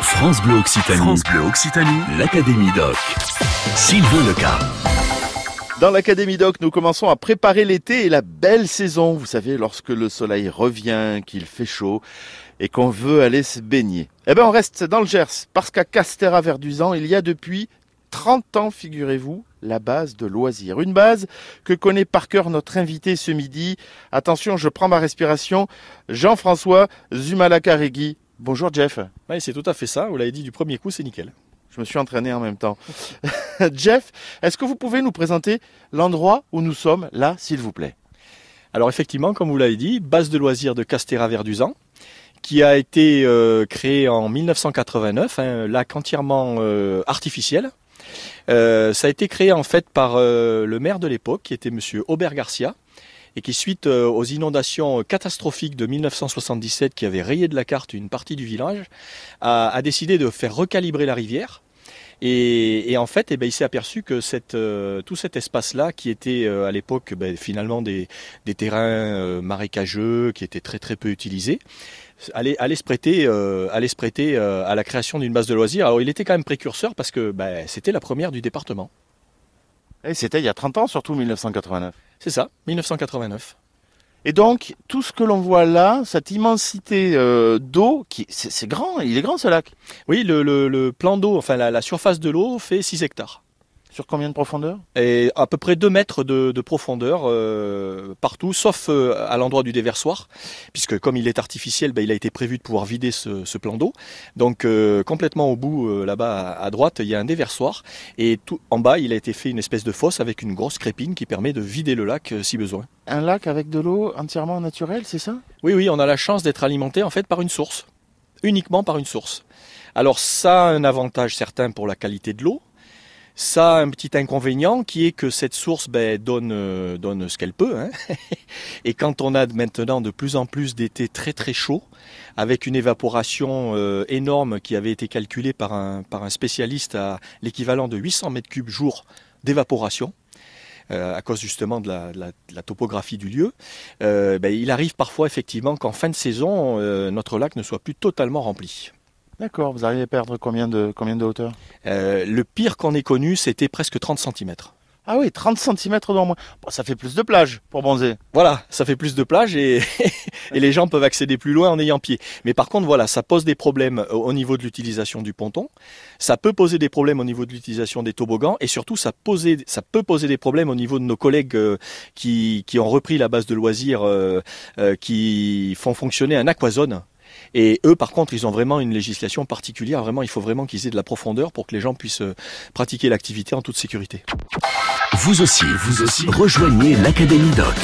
France Bleu Occitanie. France Bleu Occitanie. L'Académie Doc. Sylvain Leca. Dans l'Académie Doc, nous commençons à préparer l'été et la belle saison. Vous savez, lorsque le soleil revient, qu'il fait chaud et qu'on veut aller se baigner. Eh ben, on reste dans le Gers parce qu'à Castéra-Verduzan, il y a depuis 30 ans, figurez-vous, la base de loisirs. Une base que connaît par cœur notre invité ce midi. Attention, je prends ma respiration. Jean-François Zumalakaregui. Bonjour Jeff. Oui, c'est tout à fait ça. Vous l'avez dit du premier coup, c'est nickel. Je me suis entraîné en même temps. Jeff, est-ce que vous pouvez nous présenter l'endroit où nous sommes là, s'il vous plaît? Alors effectivement, comme vous l'avez dit, base de loisirs de Castéra-Verduzan, qui a été euh, créée en 1989, un lac entièrement euh, artificiel. Euh, ça a été créé en fait par le maire de l'époque, qui était Monsieur Aubert Garcia, et qui suite euh, aux inondations catastrophiques de 1977 qui avaient rayé de la carte une partie du village, a, décidé de faire recalibrer la rivière. Et, et en fait, eh ben, il s'est aperçu que euh, tout cet espace-là, qui était euh, à l'époque ben, finalement des, terrains marécageux, qui étaient très très peu utilisés, allait, se prêter, à la création d'une base de loisirs. Alors il était quand même précurseur parce que ben, c'était la première du département. Eh, C'était il y a 30 ans, surtout 1989. C'est ça, 1989. Et donc, tout ce que l'on voit là, cette immensité euh, d'eau, qui c'est grand, il est grand ce lac. Oui, le, le, le plan d'eau, enfin la, la surface de l'eau fait 6 hectares. Sur combien de profondeur Et à peu près 2 mètres de, de profondeur euh, partout, sauf euh, à l'endroit du déversoir, puisque comme il est artificiel, ben, il a été prévu de pouvoir vider ce, ce plan d'eau. Donc euh, complètement au bout, là-bas à, à droite, il y a un déversoir, et tout en bas, il a été fait une espèce de fosse avec une grosse crépine qui permet de vider le lac si besoin. Un lac avec de l'eau entièrement naturelle, c'est ça? Oui, oui, on a la chance d'être alimenté en fait par une source, uniquement par une source. Alors ça a un avantage certain pour la qualité de l'eau. Ça a un petit inconvénient qui est que cette source ben, donne, euh, donne ce qu'elle peut. hein. Et quand on a maintenant de plus en plus d'étés très très chauds, avec une évaporation euh, énorme qui avait été calculée par un, par un spécialiste à l'équivalent de 800 mètres cubes jour d'évaporation, euh, à cause justement de la, topographie du lieu, euh, ben, il arrive parfois effectivement qu'en fin de saison, notre lac ne soit plus totalement rempli. D'accord, vous arrivez à perdre combien de, combien de hauteur? Euh, le pire qu'on ait connu, c'était presque 30 cm. Ah oui, 30 cm d'en moins. Bon, ça fait plus de plage pour bronzer. Voilà, ça fait plus de plage et, et les gens peuvent accéder plus loin en ayant pied. Mais par contre, voilà, ça pose des problèmes au au niveau de l'utilisation du ponton. Ça peut poser des problèmes au niveau de l'utilisation des toboggans et surtout, ça, ça peut poser des problèmes au niveau de nos collègues euh, qui, qui ont repris la base de loisirs, euh, qui font fonctionner un aquazone. Et eux, par contre, ils ont vraiment une législation particulière. Vraiment, il faut vraiment qu'ils aient de la profondeur pour que les gens puissent euh, pratiquer l'activité en toute sécurité. Vous aussi, vous aussi, rejoignez l'Académie Doc.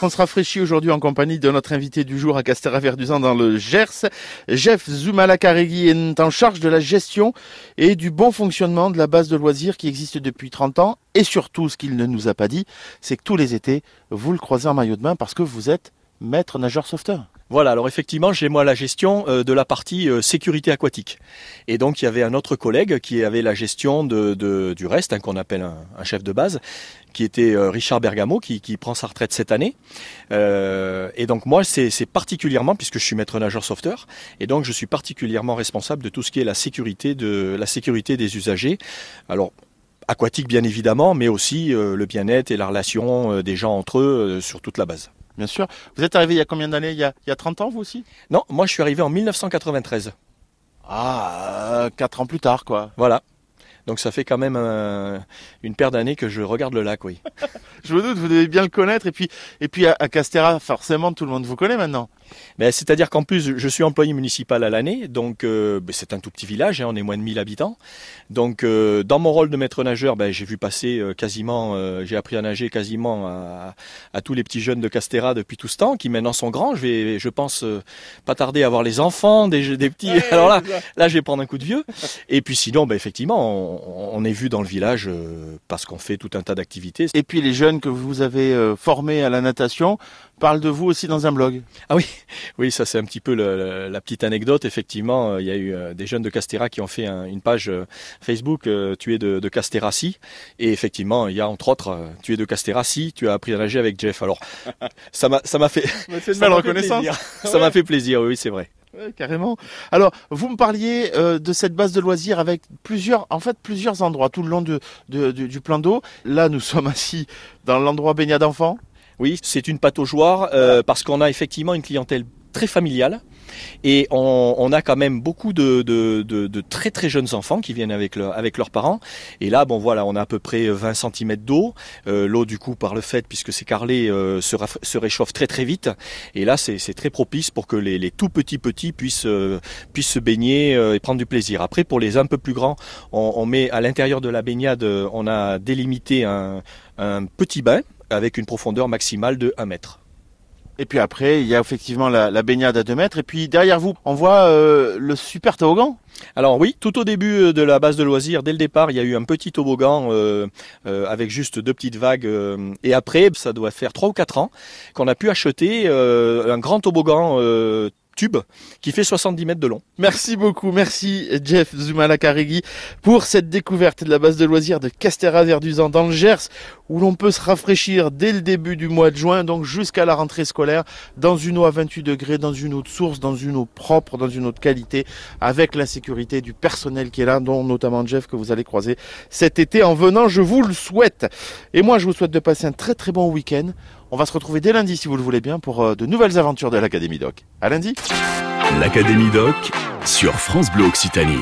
On se rafraîchit aujourd'hui en compagnie de notre invité du jour à Castéra-Verduzan dans le Gers. Jeff Zumalakaregui est en charge de la gestion et du bon fonctionnement de la base de loisirs qui existe depuis 30 ans. Et surtout, ce qu'il ne nous a pas dit, c'est que tous les étés, vous le croisez en maillot de bain parce que vous êtes maître nageur sauveteur. Voilà, alors effectivement, j'ai moi la gestion euh, de la partie euh, sécurité aquatique. Et donc, il y avait un autre collègue qui avait la gestion du reste, hein, qu'on appelle un, chef de base, qui était euh, Richard Bergamo, qui, prend sa retraite cette année. Et donc, moi, c'est particulièrement, puisque je suis maître nageur sauveteur, et donc je suis particulièrement responsable de tout ce qui est la sécurité, des usagers. Alors, aquatique bien évidemment, mais aussi le bien-être et la relation des gens entre eux sur toute la base. Bien sûr. Vous êtes arrivé il y a combien d'années? Il, y a- il y a 30 ans, vous aussi? Non, moi je suis arrivé en 1993. Ah, 4 ans plus tard, quoi. Voilà. Donc ça fait quand même euh, une paire d'années que je regarde le lac, oui. Je me doute, vous devez bien le connaître. Et puis, et puis à, à Castéra, forcément, tout le monde vous connaît maintenant. Mais c'est-à-dire qu'en plus, je suis employé municipal à l'année, donc euh, ben, c'est un tout petit village, hein, on est moins de 1000 habitants. Donc euh, dans mon rôle de maître nageur, ben, j'ai vu passer euh, quasiment, euh, j'ai appris à nager quasiment à, à tous les petits jeunes de Castéra depuis tout ce temps, qui maintenant sont grands. Je vais, je pense, euh, pas tarder à avoir les enfants, des, des petits. Alors là, là, je vais prendre un coup de vieux. Et puis sinon, ben, effectivement, on, on est vu dans le village euh, parce qu'on fait tout un tas d'activités. Et puis les jeunes que vous avez formés à la natation parlent de vous aussi dans un blog. Ah oui, oui, ça c'est un petit peu le- le- la petite anecdote. Effectivement, euh, il y a eu euh, des jeunes de Castéra qui ont fait un- une page euh, Facebook euh, Tu es de, de Castéra-ci. Et effectivement, il y a entre autres Tu es de Castéra-ci, tu as appris à nager avec Jeff. Alors, ça m'a ça m'a fait, une ça belle fait reconnaissance. plaisir. Ça m'a fait plaisir, oui, c'est vrai. Ouais, carrément. Alors, vous me parliez euh, de cette base de loisirs avec plusieurs, en fait, plusieurs endroits tout le long de, de- du- du plan d'eau. Là, nous sommes assis dans l'endroit baignade d'enfants. Oui, c'est une pataugeoire euh, parce qu'on a effectivement une clientèle très familiale et on, on a quand même beaucoup de, de- de- de très très jeunes enfants qui viennent avec, leur- avec leurs parents. Et là, bon voilà, on a à peu près 20 cm d'eau. Euh, L'eau du coup, par le fait, puisque c'est carrelé, euh, se, réchauffe très très vite. Et là, c'est très propice pour que les, les tout petits petits puissent, euh, puissent se baigner euh, et prendre du plaisir. Après, pour les un peu plus grands, on, on met à l'intérieur de la baignade, on a délimité un, un petit bain avec une profondeur maximale de 1 mètre. Et puis après, il y a effectivement la, la baignade à 2 mètres. Et puis derrière vous, on voit euh, le super toboggan. Alors oui, tout au début euh, de la base de loisirs, dès le départ, il y a eu un petit toboggan euh, euh, avec juste deux petites vagues. et après, ça doit faire trois ou quatre ans qu'on a pu acheter un grand toboggan qui fait 70 mètres de long. Merci beaucoup, merci Jeff Zumalakaregi pour cette découverte de la base de loisirs de Castéra-Verduzan dans le Gers où l'on peut se rafraîchir dès le début du mois de juin, donc jusqu'à la rentrée scolaire, dans une eau à 28 degrés, dans une eau de source, dans une eau propre, dans une eau de qualité, avec la sécurité du personnel qui est là, dont notamment Jeff que vous allez croiser cet été en venant, je vous le souhaite. Et moi, je vous souhaite de passer un très très bon week-end. On va se retrouver dès lundi, si vous le voulez bien, pour euh, de nouvelles aventures de l'Académie Doc. À lundi L'Académie Doc sur France Bleu Occitanie.